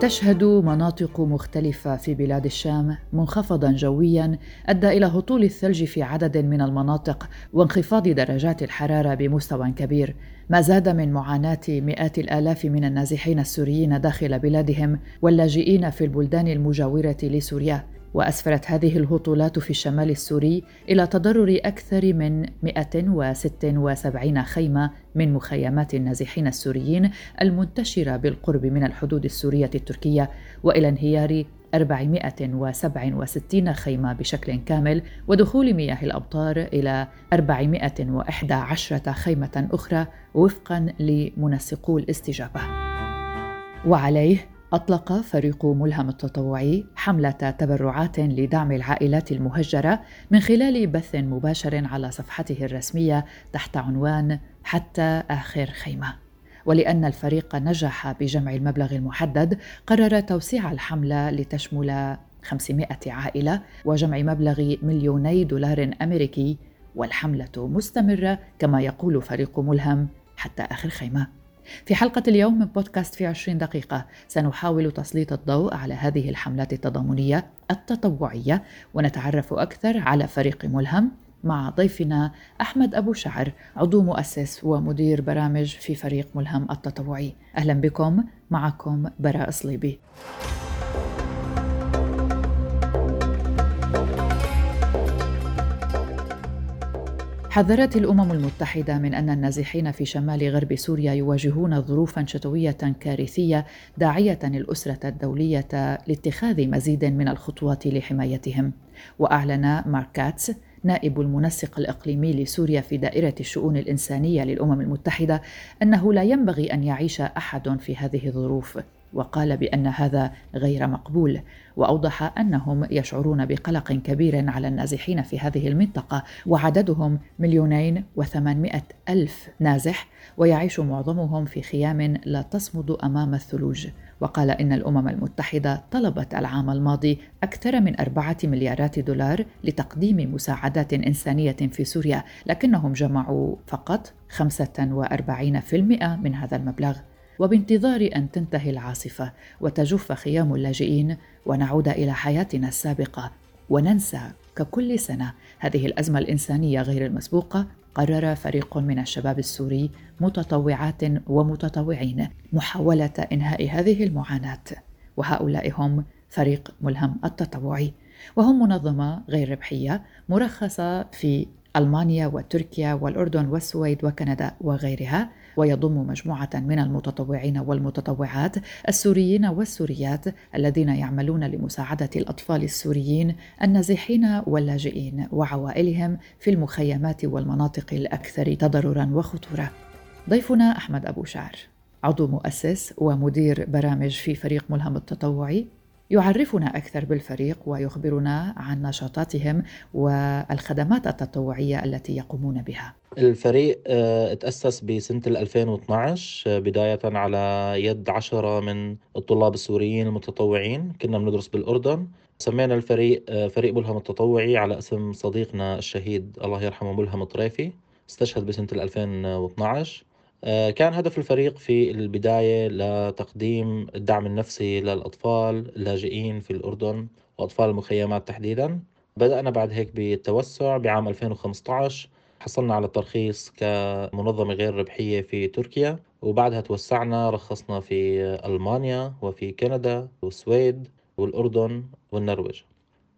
تشهد مناطق مختلفة في بلاد الشام منخفضا جويا أدى إلى هطول الثلج في عدد من المناطق وانخفاض درجات الحرارة بمستوى كبير، ما زاد من معاناة مئات الآلاف من النازحين السوريين داخل بلادهم واللاجئين في البلدان المجاورة لسوريا. وأسفرت هذه الهطولات في الشمال السوري إلى تضرر أكثر من 176 خيمة من مخيمات النازحين السوريين المنتشرة بالقرب من الحدود السورية التركية وإلى انهيار 467 خيمة بشكل كامل ودخول مياه الأمطار إلى 411 خيمة أخرى وفقا لمنسقو الاستجابة. وعليه أطلق فريق ملهم التطوعي حملة تبرعات لدعم العائلات المهجرة من خلال بث مباشر على صفحته الرسمية تحت عنوان حتى آخر خيمة. ولأن الفريق نجح بجمع المبلغ المحدد قرر توسيع الحملة لتشمل 500 عائلة وجمع مبلغ مليوني دولار أمريكي والحملة مستمرة كما يقول فريق ملهم حتى آخر خيمة. في حلقة اليوم من بودكاست في عشرين دقيقة. سنحاول تسليط الضوء على هذه الحملات التضامنية التطوعية ونتعرف أكثر على فريق ملهم مع ضيفنا أحمد أبو شعر عضو مؤسس ومدير برامج في فريق ملهم التطوعي. أهلا بكم معكم براء صليبي. حذرت الأمم المتحدة من أن النازحين في شمال غرب سوريا يواجهون ظروفا شتوية كارثية داعية الأسرة الدولية لاتخاذ مزيد من الخطوات لحمايتهم. وأعلن ماركاتس نائب المنسق الإقليمي لسوريا في دائرة الشؤون الإنسانية للأمم المتحدة أنه لا ينبغي أن يعيش أحد في هذه الظروف. وقال بأن هذا غير مقبول وأوضح أنهم يشعرون بقلق كبير على النازحين في هذه المنطقة وعددهم مليونين وثمانمائة ألف نازح ويعيش معظمهم في خيام لا تصمد أمام الثلوج. وقال إن الأمم المتحدة طلبت العام الماضي أكثر من أربعة مليارات دولار لتقديم مساعدات إنسانية في سوريا لكنهم جمعوا فقط 45% من هذا المبلغ. وبانتظار أن تنتهي العاصفة وتجف خيام اللاجئين ونعود إلى حياتنا السابقة. وننسى ككل سنة هذه الأزمة الإنسانية غير المسبوقة قرر فريق من الشباب السوري متطوعات ومتطوعين محاولة إنهاء هذه المعاناة. وهؤلاء هم فريق ملهم التطوعي وهم منظمة غير ربحية مرخصة في ألمانيا وتركيا والأردن والسويد وكندا وغيرها. ويضم مجموعة من المتطوعين والمتطوعات السوريين والسوريات الذين يعملون لمساعدة الأطفال السوريين النازحين واللاجئين وعوائلهم في المخيمات والمناطق الأكثر تضررا وخطورة. ضيفنا أحمد أبو شعر عضو مؤسس ومدير برامج في فريق ملهم التطوعي يعرفنا أكثر بالفريق ويخبرنا عن نشاطاتهم والخدمات التطوعية التي يقومون بها. الفريق آه، تأسس بسنة 2012 آه، بداية على يد عشرة من الطلاب السوريين المتطوعين. كنا بندرس بالأردن. سمينا الفريق آه، فريق ملهم التطوعي على اسم صديقنا الشهيد الله يرحمه ملهم طريفي استشهد بسنة 2012 كان هدف الفريق في البداية لتقديم الدعم النفسي للأطفال اللاجئين في الأردن وأطفال المخيمات تحديدا. بدأنا بعد هيك بالتوسع بعام 2015 حصلنا على الترخيص كمنظمة غير ربحية في تركيا. وبعدها توسعنا رخصنا في ألمانيا وفي كندا والسويد والأردن والنرويج.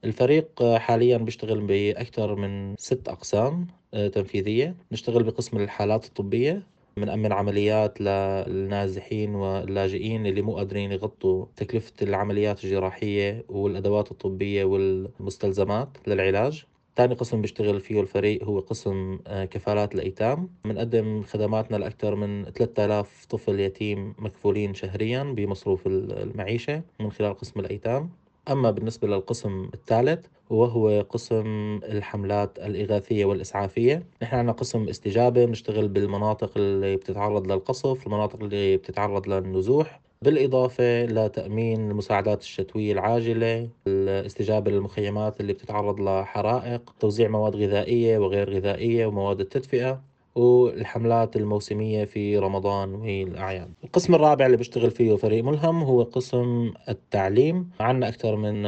الفريق حاليا بيشتغل بأكثر من ست أقسام آه، تنفيذية. نشتغل بقسم الحالات الطبية. بنأمن عمليات للنازحين واللاجئين اللي مو قادرين يغطوا تكلفة العمليات الجراحية والأدوات الطبية والمستلزمات للعلاج. ثاني قسم بيشتغل فيه الفريق هو قسم آه، كفالات الأيتام. بنقدم خدماتنا لأكثر من 3000 طفل يتيم مكفولين شهريا بمصروف المعيشة من خلال قسم الأيتام. أما بالنسبة للقسم الثالث وهو قسم الحملات الإغاثية والإسعافية. نحن عندنا قسم استجابة بنشتغل بالمناطق اللي بتتعرض للقصف المناطق اللي بتتعرض للنزوح. بالإضافة لتأمين المساعدات الشتوية العاجلة الاستجابة للمخيمات اللي بتتعرض لحرائق توزيع مواد غذائية وغير غذائية ومواد التدفئة. والحملات الموسمية في رمضان والأعياد. القسم الرابع اللي بيشتغل فيه فريق ملهم هو قسم التعليم. عنا أكثر من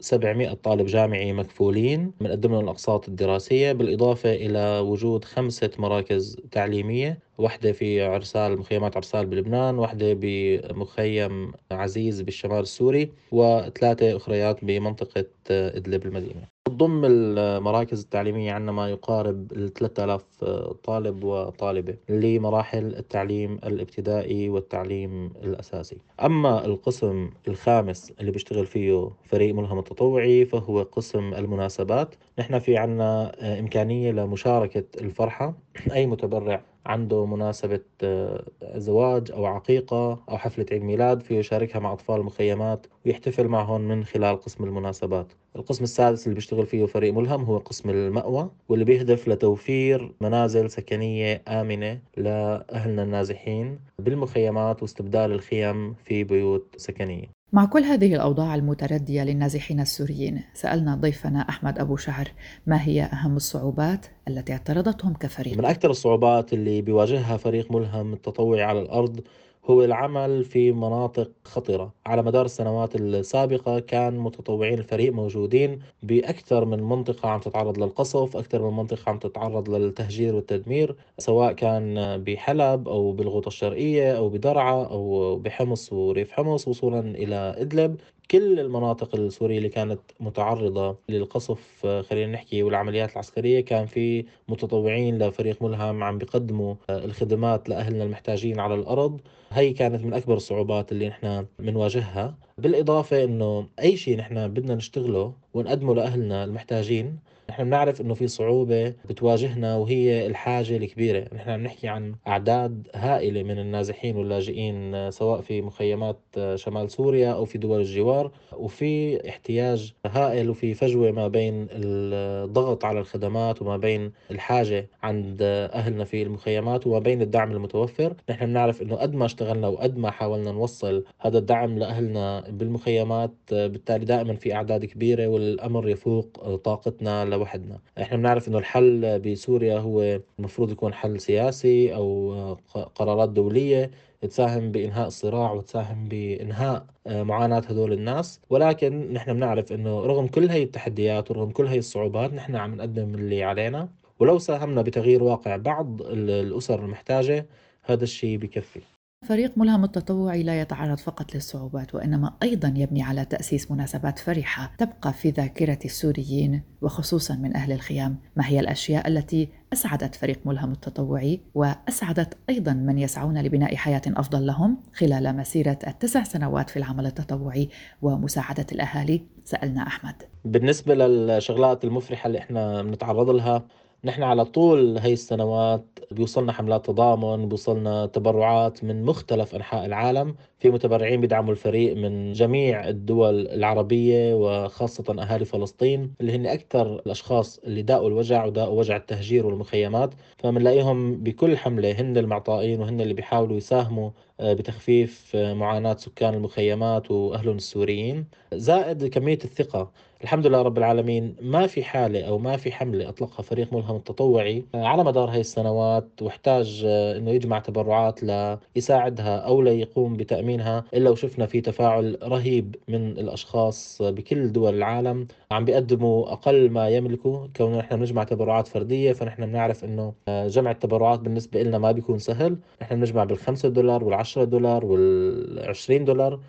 700 طالب جامعي مكفولين بنقدم لهم الأقساط الدراسية بالإضافة إلى وجود خمسة مراكز تعليمية واحدة في عرسال مخيمات عرسال بلبنان واحدة بمخيم عزيز بالشمال السوري وثلاثة أخريات بمنطقة إدلب المدينة. تضم المراكز التعليمية عندنا ما يقارب ال 3000 طالب وطالبة لمراحل التعليم الابتدائي والتعليم الأساسي. أما القسم الخامس اللي بيشتغل فيه فريق ملهم التطوعي فهو قسم المناسبات نحن في عنا إمكانية لمشاركة الفرحة. أي متبرع عنده مناسبة آه، زواج أو عقيقة أو حفلة عيد ميلاد فيه يشاركها مع أطفال المخيمات ويحتفل معهم من خلال قسم المناسبات. القسم السادس اللي بيشتغل فيه فريق ملهم هو قسم المأوى واللي بيهدف لتوفير منازل سكنية آمنة لأهلنا النازحين بالمخيمات واستبدال الخيم في بيوت سكنية. مع كل هذه الأوضاع المتردية للنازحين السوريين سألنا ضيفنا أحمد أبو شعر ما هي أهم الصعوبات التي اعترضتهم كفريق؟ من أكثر الصعوبات اللي بيواجهها فريق ملهم التطوعي على الأرض هو العمل في مناطق خطرة. على مدار السنوات السابقة كان متطوعين الفريق موجودين بأكثر من منطقة عم تتعرض للقصف أكثر من منطقة عم تتعرض للتهجير والتدمير سواء كان بحلب أو بالغوطة الشرقية أو بدرعا أو بحمص وريف حمص وصولا إلى إدلب. كل المناطق السورية اللي كانت متعرضة للقصف خلينا نحكي والعمليات العسكرية كان في متطوعين لفريق ملهم عم بيقدموا الخدمات لأهلنا المحتاجين على الأرض. هي كانت من أكبر الصعوبات اللي نحن بنواجهها بالإضافة إنه أي شيء نحن بدنا نشتغله ونقدمه لأهلنا المحتاجين نحن بنعرف إنه في صعوبة بتواجهنا وهي الحاجة الكبيرة، نحن عم نحكي عن أعداد هائلة من النازحين واللاجئين سواء في مخيمات شمال سوريا أو في دول الجوار، وفي احتياج هائل وفي فجوة ما بين الضغط على الخدمات وما بين الحاجة عند أهلنا في المخيمات وما بين الدعم المتوفر، نحن بنعرف إنه قد ما اشتغلنا وقد ما حاولنا نوصل هذا الدعم لأهلنا بالمخيمات بالتالي دائما في أعداد كبيرة والأمر يفوق طاقتنا لوحدنا. إحنا بنعرف إنه الحل بسوريا هو المفروض يكون حل سياسي أو قرارات دولية تساهم بإنهاء الصراع وتساهم بإنهاء آه، معاناة هدول الناس. ولكن نحن بنعرف أنه رغم كل هاي التحديات ورغم كل هاي الصعوبات نحن عم نقدم اللي علينا. ولو ساهمنا بتغيير واقع بعض الأسر المحتاجة هذا الشيء بكفي. فريق ملهم التطوعي لا يتعرض فقط للصعوبات وإنما أيضا يبني على تأسيس مناسبات فرحة تبقى في ذاكرة السوريين وخصوصا من أهل الخيام، ما هي الأشياء التي أسعدت فريق ملهم التطوعي وأسعدت أيضا من يسعون لبناء حياة أفضل لهم خلال مسيرة التسع سنوات في العمل التطوعي ومساعدة الأهالي؟ سألنا أحمد. بالنسبة للشغلات المفرحة اللي إحنا بنتعرض لها نحن على طول هي السنوات بيوصلنا حملات تضامن بيوصلنا تبرعات من مختلف أنحاء العالم. في متبرعين بيدعموا الفريق من جميع الدول العربية وخاصة أهالي فلسطين اللي هن أكثر الأشخاص اللي داقوا الوجع وداقوا وجع التهجير والمخيمات. فبنلاقيهم بكل حملة هن المعطائين وهن اللي بيحاولوا يساهموا آه، بتخفيف آه، معاناة سكان المخيمات وأهلهم السوريين. زائد كمية الثقة. الحمد لله رب العالمين ما في حالة أو ما في حملة أطلقها فريق ملهم التطوعي آه، على مدار هاي السنوات واحتاج أنه يجمع تبرعات ليساعدها أو ليقوم بتأمينها إلا وشفنا في تفاعل رهيب من الأشخاص بكل دول العالم عم بيقدموا أقل ما يملكوا. كونه نحن بنجمع تبرعات فردية فنحن بنعرف أنه جمع التبرعات بالنسبة لنا ما بيكون سهل. نحن بنجمع بالخمسة دولار والعشرة 10 دولار وال 20 دولار.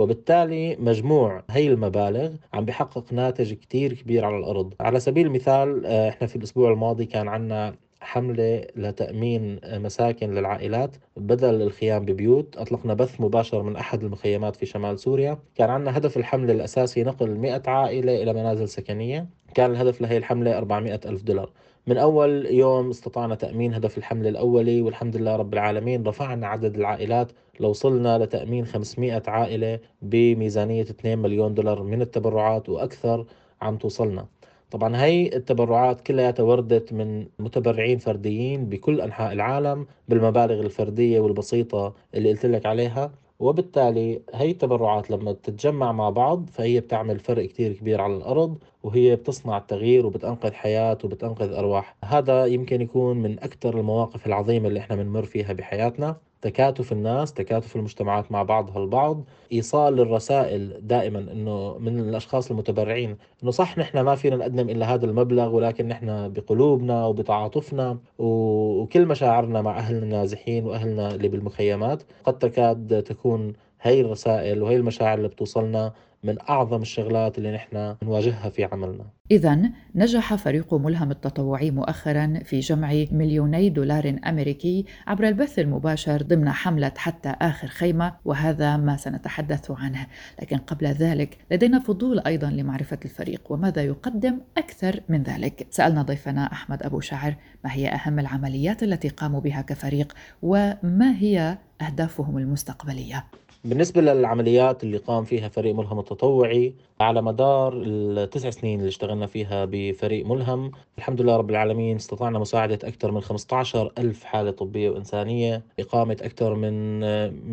وبالتالي مجموع هي المبالغ عم بحقق ناتج كتير كبير على الأرض. على سبيل المثال آه، إحنا في الأسبوع الماضي كان عندنا حملة لتأمين مساكن للعائلات بدل الخيام ببيوت. أطلقنا بث مباشر من أحد المخيمات في شمال سوريا. كان عندنا هدف الحملة الأساسي نقل 100 عائلة إلى منازل سكنية. كان الهدف لهي الحملة 400 ألف دولار. من أول يوم استطعنا تأمين هدف الحملة الأولي والحمد لله رب العالمين رفعنا عدد العائلات لوصلنا لتأمين 500 عائلة بميزانية 2 مليون دولار من التبرعات وأكثر عم توصلنا. طبعا هي التبرعات كلها وردت من متبرعين فرديين بكل أنحاء العالم بالمبالغ الفردية والبسيطة اللي قلت لك عليها. وبالتالي هي التبرعات لما تتجمع مع بعض فهي بتعمل فرق كتير كبير على الأرض وهي بتصنع التغيير وبتأنقذ حياة وبتأنقذ أرواح. هذا يمكن يكون من أكثر المواقف العظيمة اللي إحنا بنمر فيها بحياتنا. تكاتف الناس تكاتف المجتمعات مع بعضها البعض. إيصال الرسائل دائما إنه من الأشخاص المتبرعين إنه صح نحن ما فينا نقدم إلا هذا المبلغ ولكن نحن بقلوبنا وبتعاطفنا وكل مشاعرنا مع أهلنا النازحين وأهلنا اللي بالمخيمات. قد تكاد تكون هي الرسائل وهي المشاعر اللي بتوصلنا من أعظم الشغلات اللي نحن نواجهها في عملنا. إذا نجح فريق ملهم التطوعي مؤخرا في جمع مليوني دولار أمريكي عبر البث المباشر ضمن حملة حتى آخر خيمة وهذا ما سنتحدث عنه. لكن قبل ذلك لدينا فضول أيضا لمعرفة الفريق وماذا يقدم أكثر من ذلك. سألنا ضيفنا أحمد أبو شاعر ما هي أهم العمليات التي قاموا بها كفريق وما هي أهدافهم المستقبلية؟ بالنسبة للعمليات اللي قام فيها فريق ملهم التطوعي على مدار التسع سنين اللي اشتغلنا فيها بفريق ملهم الحمد لله رب العالمين استطعنا مساعدة أكثر من 15 ألف حالة طبية وإنسانية إقامة أكثر من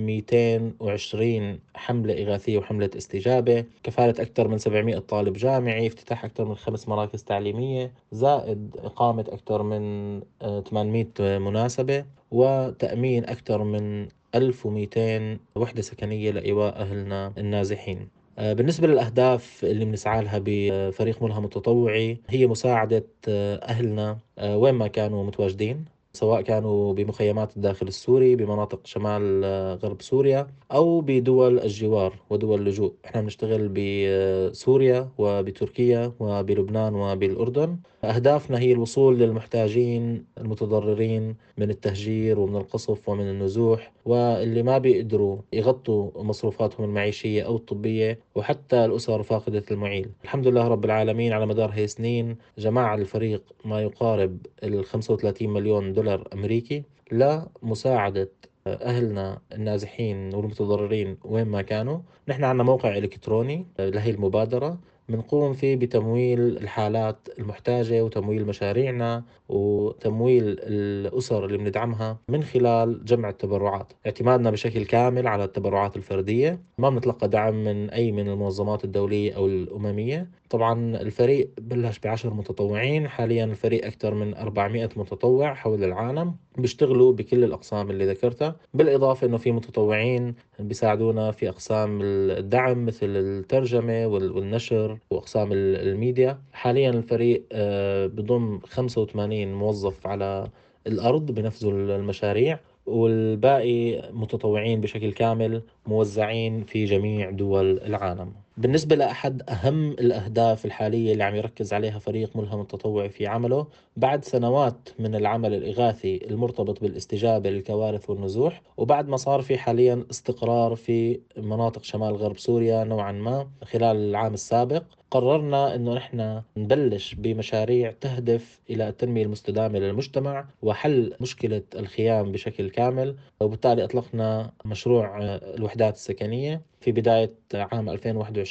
220 حملة إغاثية وحملة استجابة كفالة أكثر من 700 طالب جامعي افتتاح أكثر من خمس مراكز تعليمية زائد إقامة أكثر من 800 مناسبة وتأمين أكثر من 1200 وحدة سكنية لإيواء أهلنا النازحين. آه، بالنسبة للأهداف اللي بنسعى لها بفريق ملهم التطوعي هي مساعدة آه، أهلنا آه، وين ما كانوا متواجدين. سواء كانوا بمخيمات الداخل السوري بمناطق شمال غرب سوريا أو بدول الجوار ودول اللجوء. إحنا بنشتغل بسوريا وبتركيا وبلبنان وبالأردن. أهدافنا هي الوصول للمحتاجين المتضررين من التهجير ومن القصف ومن النزوح واللي ما بيقدروا يغطوا مصروفاتهم المعيشية أو الطبية وحتى الأسر فاقدة المعيل. الحمد لله رب العالمين على مدار هي سنين جمع الفريق ما يقارب ال 35 مليون دولار أمريكي لمساعدة أهلنا النازحين والمتضررين وين ما كانوا. نحن عندنا موقع إلكتروني لهي المبادرة. بنقوم فيه بتمويل الحالات المحتاجة وتمويل مشاريعنا وتمويل الأسر اللي بندعمها من خلال جمع التبرعات. اعتمادنا بشكل كامل على التبرعات الفردية. ما بنتلقى دعم من أي من المنظمات الدولية أو الأممية. طبعا الفريق بلش بعشر متطوعين. حاليا الفريق أكثر من 400 متطوع حول العالم. بيشتغلوا بكل الأقسام اللي ذكرتها. بالإضافة أنه في متطوعين بيساعدونا في أقسام الدعم مثل الترجمة والنشر. وأقسام الميديا. حاليا الفريق آه، بضم 85 موظف على الأرض بنفذوا المشاريع والباقي متطوعين بشكل كامل موزعين في جميع دول العالم. بالنسبة لأحد أهم الأهداف الحالية اللي عم يركز عليها فريق ملهم التطوع في عمله بعد سنوات من العمل الإغاثي المرتبط بالاستجابة للكوارث والنزوح وبعد ما صار في حاليا استقرار في مناطق شمال غرب سوريا نوعا ما خلال العام السابق قررنا إنه نحن نبلش بمشاريع تهدف إلى التنمية المستدامة للمجتمع وحل مشكلة الخيام بشكل كامل وبالتالي أطلقنا مشروع الوحدات السكنية في بداية عام 2021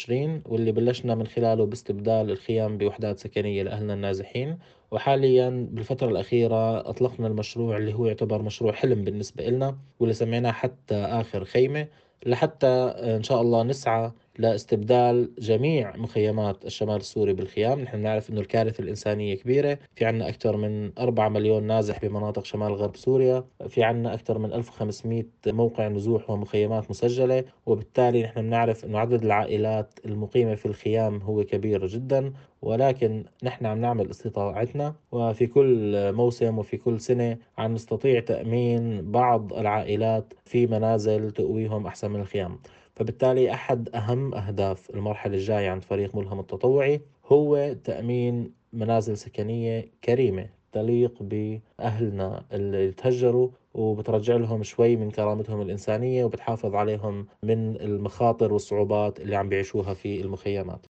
واللي بلشنا من خلاله باستبدال الخيام بوحدات سكنية لأهلنا النازحين. وحاليا بالفترة الأخيرة أطلقنا المشروع اللي هو يعتبر مشروع حلم بالنسبة لنا واللي سميناه حتى آخر خيمة. لحتى إن شاء الله نسعى لاستبدال جميع مخيمات الشمال السوري بالخيام. نحن نعرف أنه الكارثة الإنسانية كبيرة. في عنا أكثر من 4 مليون نازح بمناطق شمال غرب سوريا. في عنا أكثر من 1500 موقع نزوح ومخيمات مسجلة. وبالتالي نحن نعرف أنه عدد العائلات المقيمة في الخيام هو كبير جدا. ولكن نحن عم نعمل استطاعتنا وفي كل موسم وفي كل سنة عم نستطيع تأمين بعض العائلات في منازل تؤويهم أحسن من الخيام. فبالتالي أحد أهم أهداف المرحلة الجاية عند فريق ملهم التطوعي هو تأمين منازل سكنية كريمة تليق بأهلنا اللي تهجروا وبترجع لهم شوي من كرامتهم الإنسانية وبتحافظ عليهم من المخاطر والصعوبات اللي عم بيعيشوها في المخيمات.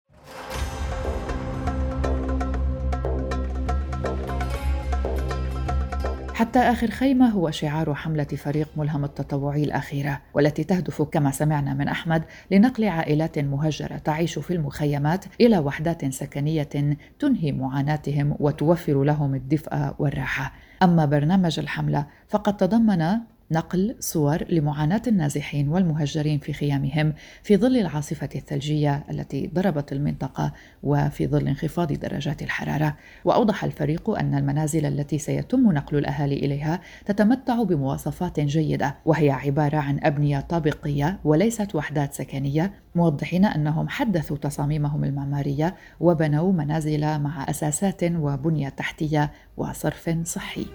حتى آخر خيمة هو شعار حملة فريق ملهم التطوعي الأخيرة والتي تهدف كما سمعنا من أحمد لنقل عائلات مهجرة تعيش في المخيمات إلى وحدات سكنية تنهي معاناتهم وتوفر لهم الدفء والراحة. أما برنامج الحملة فقد تضمن نقل صور لمعاناة النازحين والمهجرين في خيامهم في ظل العاصفة الثلجية التي ضربت المنطقة وفي ظل انخفاض درجات الحرارة. وأوضح الفريق أن المنازل التي سيتم نقل الأهالي إليها تتمتع بمواصفات جيدة وهي عبارة عن أبنية طابقية وليست وحدات سكنية موضحين أنهم حدثوا تصاميمهم المعمارية وبنوا منازل مع أساسات وبنية تحتية وصرف صحي.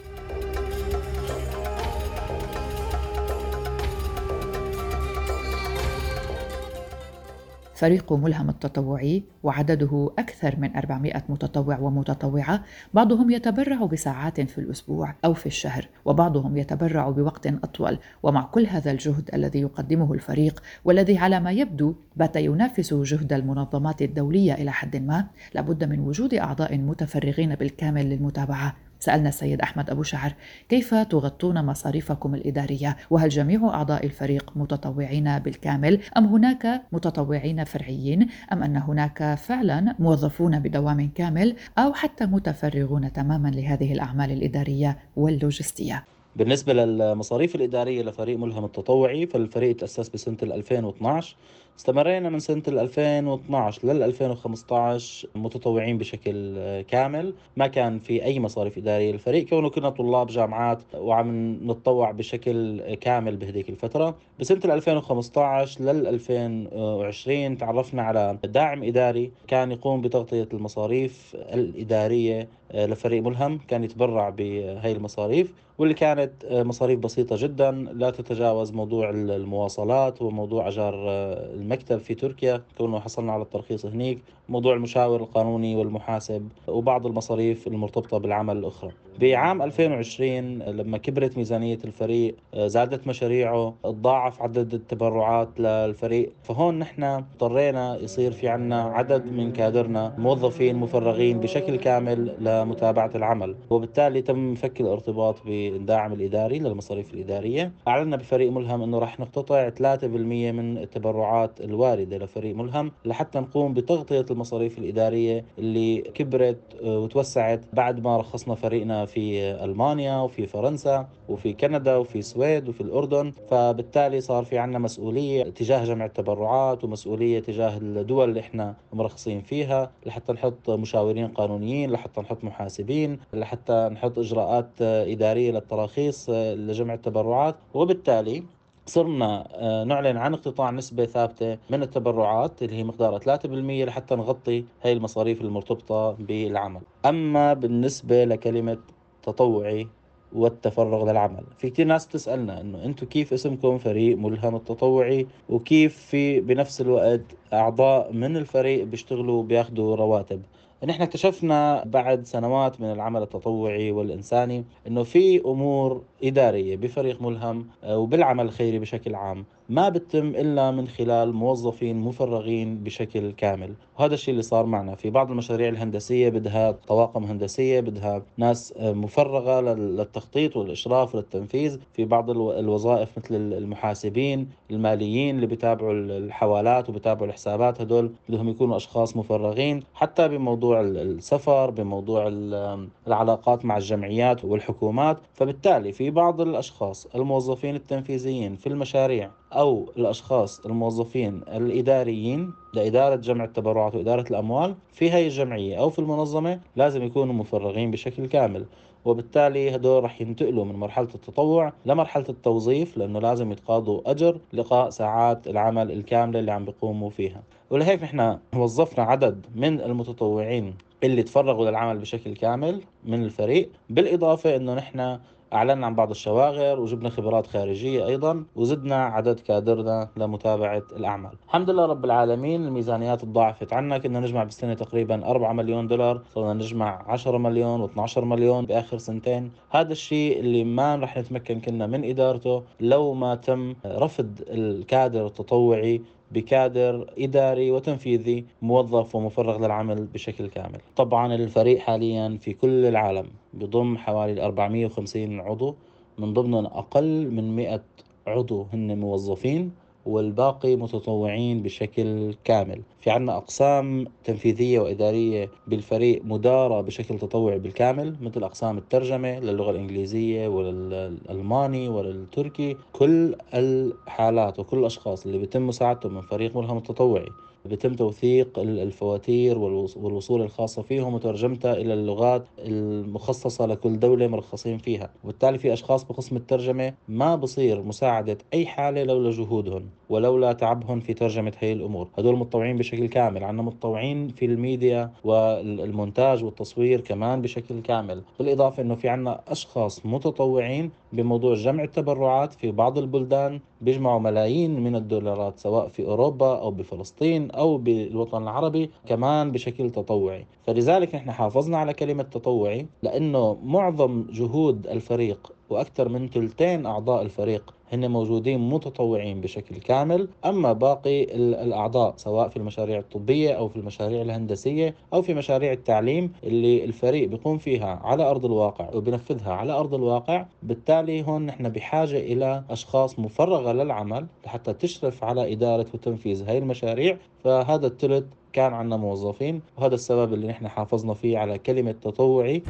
فريق ملهم التطوعي وعدده أكثر من 400 متطوع ومتطوعة بعضهم يتبرع بساعات في الأسبوع أو في الشهر وبعضهم يتبرع بوقت أطول. ومع كل هذا الجهد الذي يقدمه الفريق والذي على ما يبدو بات ينافس جهد المنظمات الدولية إلى حد ما لابد من وجود أعضاء متفرغين بالكامل للمتابعة. سألنا السيد أحمد أبو شعر كيف تغطون مصاريفكم الإدارية؟ وهل جميع أعضاء الفريق متطوعين بالكامل؟ أم هناك متطوعين فرعيين؟ أم أن هناك فعلا موظفون بدوام كامل؟ أو حتى متفرغون تماما لهذه الأعمال الإدارية واللوجستية؟ بالنسبة للمصاريف الإدارية لفريق ملهم التطوعي فالفريق تأسس بسنة 2012 استمرينا من سنة 2012 لل 2015 متطوعين بشكل كامل. ما كان في أي مصاريف إدارية للفريق كونه كنا طلاب جامعات وعم نتطوع بشكل كامل بهذيك الفترة. بسنة 2015 لل 2020 تعرفنا على داعم إداري كان يقوم بتغطية المصاريف الإدارية لفريق ملهم كان يتبرع بهي المصاريف واللي كانت مصاريف بسيطة جدا. لا تتجاوز موضوع المواصلات وموضوع أجار المكتب في تركيا كونه حصلنا على الترخيص هنيك موضوع المشاور القانوني والمحاسب وبعض المصاريف المرتبطة بالعمل الأخرى. بعام 2020 لما كبرت ميزانية الفريق زادت مشاريعه تضاعف عدد التبرعات للفريق. فهون نحن اضطرينا يصير في عنا عدد من كادرنا موظفين مفرغين بشكل كامل لمتابعة العمل. وبالتالي تم فك الارتباط بالداعم الإداري للمصاريف الإدارية. أعلنا بفريق ملهم أنه رح نقتطع 3% من التبرعات الواردة لفريق ملهم لحتى نقوم بتغطية المصاريف الإدارية اللي كبرت وتوسعت بعد ما رخصنا فريقنا في ألمانيا وفي فرنسا وفي كندا وفي السويد وفي الأردن. فبالتالي صار في عنا مسؤولية تجاه جمع التبرعات ومسؤولية تجاه الدول اللي إحنا مرخصين فيها لحتى نحط مشاورين قانونيين لحتى نحط محاسبين لحتى نحط إجراءات إدارية للتراخيص لجمع التبرعات. وبالتالي صرنا آه، نعلن عن اقتطاع نسبة ثابتة من التبرعات اللي هي مقدارها 3% لحتى نغطي هاي المصاريف المرتبطة بالعمل. أما بالنسبة لكلمة تطوعي والتفرغ للعمل في كثير ناس تسألنا إنه أنتم كيف اسمكم فريق ملهم التطوعي؟ وكيف في بنفس الوقت أعضاء من الفريق بيشتغلوا بياخذوا رواتب؟ نحن اكتشفنا بعد سنوات من العمل التطوعي والإنساني أنه في أمور إدارية بفريق ملهم آه، وبالعمل الخيري بشكل عام. ما بتتم إلا من خلال موظفين مفرغين بشكل كامل. وهذا الشيء اللي صار معنا. في بعض المشاريع الهندسية بدها طواقم هندسية بدها ناس آه، مفرغة للتخطيط والإشراف والتنفيذ. في بعض الوظائف مثل المحاسبين الماليين اللي بيتابعوا الحوالات وبيتابعوا الحسابات هدول بدهم يكونوا أشخاص مفرغين. حتى بموضوع السفر بموضوع العلاقات مع الجمعيات والحكومات. فبالتالي في بعض الأشخاص الموظفين التنفيذيين في المشاريع أو الأشخاص الموظفين الإداريين لإدارة جمع التبرعات وإدارة الأموال في هاي الجمعية أو في المنظمة لازم يكونوا مفرغين بشكل كامل. وبالتالي هدول رح ينتقلوا من مرحلة التطوع لمرحلة التوظيف لأنه لازم يتقاضوا أجر لقاء ساعات العمل الكاملة اللي عم بيقوموا فيها. ولهيك نحن وظفنا عدد من المتطوعين اللي تفرغوا للعمل بشكل كامل من الفريق بالإضافة أنه نحن أعلنا عن بعض الشواغر وجبنا خبرات خارجية أيضا وزدنا عدد كادرنا لمتابعة الأعمال. الحمد لله رب العالمين الميزانيات تضاعفت عنا. كنا نجمع بالسنة تقريبا 4 مليون دولار صرنا نجمع 10 مليون و12 مليون بآخر سنتين. هذا الشيء اللي ما رح نتمكن كنا من إدارته لو ما تم رفض الكادر التطوعي بكادر إداري وتنفيذي موظف ومفرغ للعمل بشكل كامل. طبعا الفريق حاليا في كل العالم بضم حوالي 450 عضو من ضمنهم أقل من 100 عضو هن موظفين. والباقي متطوعين بشكل كامل. في عنا أقسام تنفيذية وإدارية بالفريق مدارة بشكل تطوعي بالكامل مثل أقسام الترجمة للغة الإنجليزية وللألماني وللتركي. كل الحالات وكل الأشخاص اللي بيتم مساعدتهم من فريق ملهم التطوعي بيتم توثيق الفواتير والوصول الخاصة فيهم وترجمتها إلى اللغات المخصصة لكل دولة مرخصين فيها. وبالتالي في أشخاص بقسم الترجمة ما بصير مساعدة أي حالة لولا جهودهم ولولا تعبهم في ترجمة هي الأمور. هدول متطوعين بشكل كامل. عندنا متطوعين في الميديا والمونتاج والتصوير كمان بشكل كامل. بالإضافة أنه في عنا أشخاص متطوعين بموضوع جمع التبرعات في بعض البلدان بيجمعوا ملايين من الدولارات سواء في أوروبا أو بفلسطين أو بالوطن العربي كمان بشكل تطوعي. فلذلك نحن حافظنا على كلمة تطوعي لأنه معظم جهود الفريق وأكثر من ثلثين أعضاء الفريق هن موجودين متطوعين بشكل كامل. أما باقي الأعضاء سواء في المشاريع الطبية أو في المشاريع الهندسية أو في مشاريع التعليم اللي الفريق بيقوم فيها على أرض الواقع وبنفذها على أرض الواقع بالتالي هون نحن بحاجة إلى أشخاص مفرغة للعمل لحتى تشرف على إدارة وتنفيذ هاي المشاريع. فهذا الثلث كان عندنا موظفين وهذا السبب اللي نحن حافظنا فيه على كلمة تطوعي.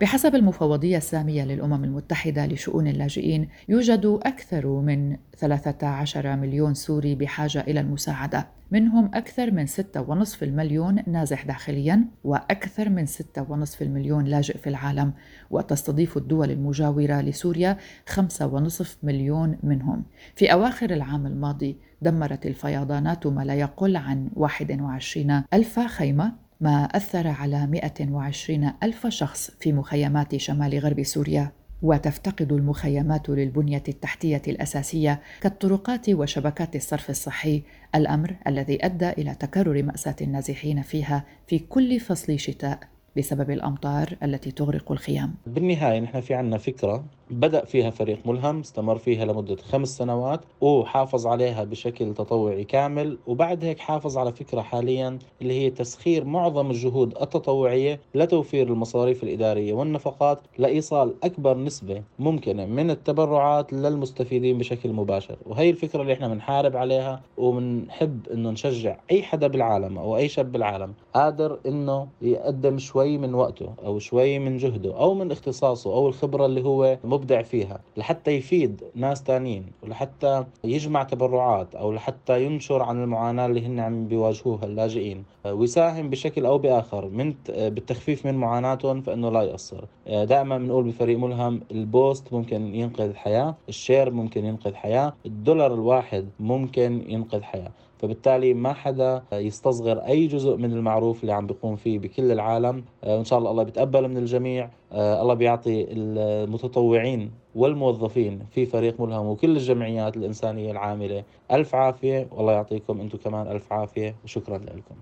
بحسب المفوضية السامية للأمم المتحدة لشؤون اللاجئين يوجد أكثر من 13 مليون سوري بحاجة إلى المساعدة. منهم أكثر من 6.5 مليون نازح داخليا وأكثر من 6.5 مليون لاجئ في العالم. وتستضيف الدول المجاورة لسوريا 5.5 مليون منهم. في أواخر العام الماضي دمرت الفيضانات ما لا يقل عن 21 ألف خيمة. ما أثر على 120 ألف شخص في مخيمات شمال غرب سوريا وتفتقد المخيمات للبنية التحتية الأساسية كالطرقات وشبكات الصرف الصحي الأمر الذي أدى إلى تكرر مأساة النازحين فيها في كل فصل شتاء بسبب الأمطار التي تغرق الخيام. بالنهاية نحن في عنا فكرة بدأ فيها فريق ملهم استمر فيها لمدة خمس سنوات وحافظ عليها بشكل تطوعي كامل وبعد هيك حافظ على فكرة حاليا اللي هي تسخير معظم الجهود التطوعية لتوفير المصاريف الإدارية والنفقات لإيصال أكبر نسبة ممكنة من التبرعات للمستفيدين بشكل مباشر. وهي الفكرة اللي إحنا بنحارب عليها وبنحب إنه نشجع أي حدا بالعالم أو أي شاب بالعالم قادر إنه يقدم شوي من وقته أو شوي من جهده أو من اختصاصه أو الخبرة اللي هو مبدع فيها لحتى يفيد ناس تانيين ولحتى يجمع تبرعات أو لحتى ينشر عن المعاناة اللي هن عم بيواجهوها اللاجئين. ويساهم بشكل أو بآخر من بالتخفيف من معاناتهم فإنه لا يقصر دائما بنقول بفريق ملهم ال post ممكن ينقذ حياة ال share ممكن ينقذ حياة الدولار الواحد ممكن ينقذ حياة. فبالتالي ما حدا يستصغر أي جزء من المعروف اللي عم بيقوم فيه بكل العالم. وإن شاء الله الله بيتقبل من الجميع. الله بيعطي المتطوعين والموظفين في فريق ملهم وكل الجمعيات الإنسانية العاملة ألف عافية. والله يعطيكم أنتم كمان ألف عافية وشكرا لكم.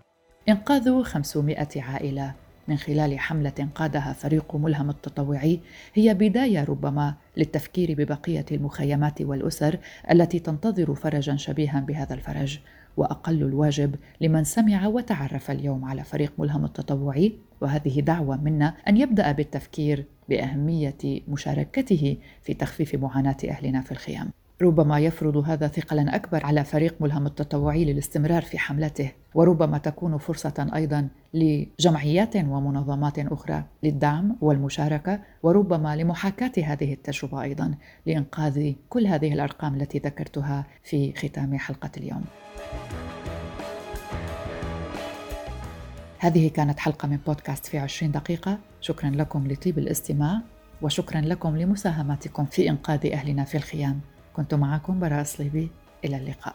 إنقاذ 500 عائلة من خلال حملة قادها فريق ملهم التطوعي هي بداية ربما للتفكير ببقية المخيمات والأسر التي تنتظر فرجا شبيها بهذا الفرج. وأقل الواجب لمن سمع وتعرف اليوم على فريق ملهم التطوعي. وهذه دعوة منا أن يبدأ بالتفكير بأهمية مشاركته في تخفيف معاناة أهلنا في الخيام. ربما يفرض هذا ثقلا أكبر على فريق ملهم التطوعي للاستمرار في حملته وربما تكون فرصة أيضا لجمعيات ومنظمات أخرى للدعم والمشاركة وربما لمحاكاة هذه التجربة أيضا لإنقاذ كل هذه الأرقام التي ذكرتها في ختام حلقة اليوم. هذه كانت حلقة من بودكاست في عشرين دقيقة. شكرا لكم لطيب الاستماع وشكرا لكم لمساهماتكم في إنقاذ أهلنا في الخيام. كنت معكم براء صليبي. إلى اللقاء.